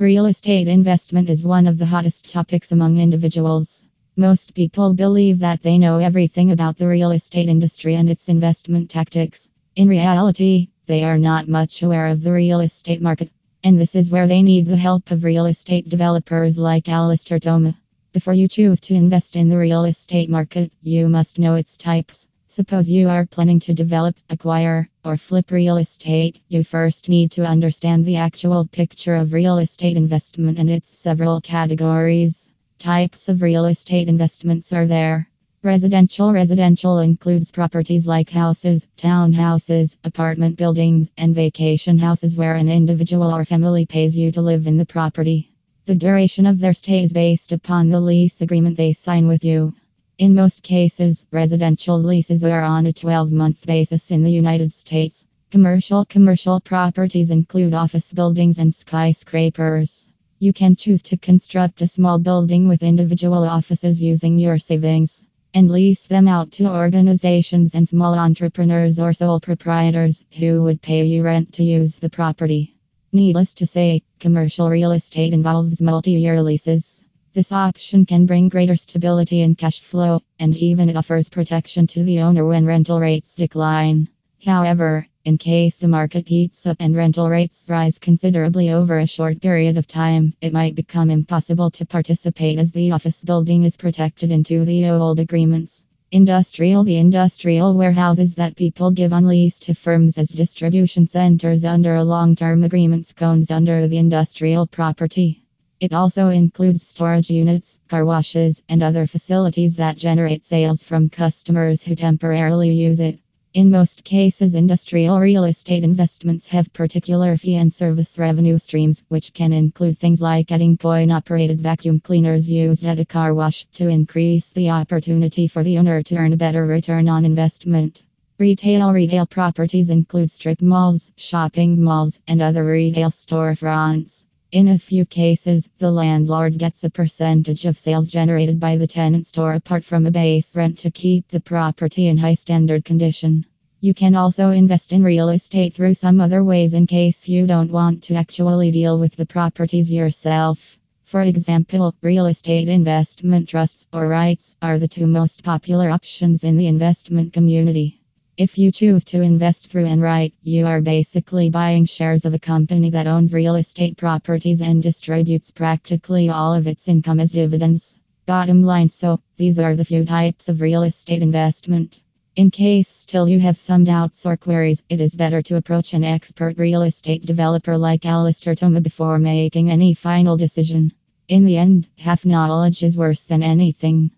Real estate investment is one of the hottest topics among individuals. Most people believe that they know everything about the real estate industry and its investment tactics. In reality, they are not much aware of the real estate market, and this is where they need the help of real estate developers like Alistair Thoma. Before you choose to invest in the real estate market, you must know its types. Suppose you are planning to develop, acquire, or flip real estate, you first need to understand the actual picture of real estate investment and its several categories. Types of real estate investments are there. Residential Residential includes properties like houses, townhouses, apartment buildings, and vacation houses where an individual or family pays you to live in the property. The duration of their stay is based upon the lease agreement they sign with you. In most cases, residential leases are on a 12 month basis in the United States. Commercial commercial properties include office buildings and skyscrapers. You can choose to construct a small building with individual offices using your savings and lease them out to organizations and small entrepreneurs or sole proprietors who would pay you rent to use the property. Needless to say, commercial real estate involves multi year leases. This option can bring greater stability in cash flow, and even it offers protection to the owner when rental rates decline. However, in case the market heats up and rental rates rise considerably over a short period of time, it might become impossible to participate as the office building is protected into the old agreements. Industrial The industrial warehouses that people give on lease to firms as distribution centers under a long term agreements comes under the industrial property. It also includes storage units, car washes, and other facilities that generate sales from customers who temporarily use it. In most cases, industrial real estate investments have particular fee and service revenue streams, which can include things like adding coin operated vacuum cleaners used at a car wash to increase the opportunity for the owner to earn a better return on investment. Retail retail properties include strip malls, shopping malls, and other retail storefronts. In a few cases, the landlord gets a percentage of sales generated by the tenant store apart from a base rent to keep the property in high standard condition. You can also invest in real estate through some other ways in case you don't want to actually deal with the properties yourself. For example, real estate investment trusts or REITs are the two most popular options in the investment community. If you choose to invest through REIT, you are basically buying shares of a company that owns real estate properties and distributes practically all of its income as dividends. Bottom line so, these are the few types of real estate investment. In case still you have some doubts or queries, it is better to approach an expert real estate developer like Alistair Thoma before making any final decision. In the end, half knowledge is worse than anything.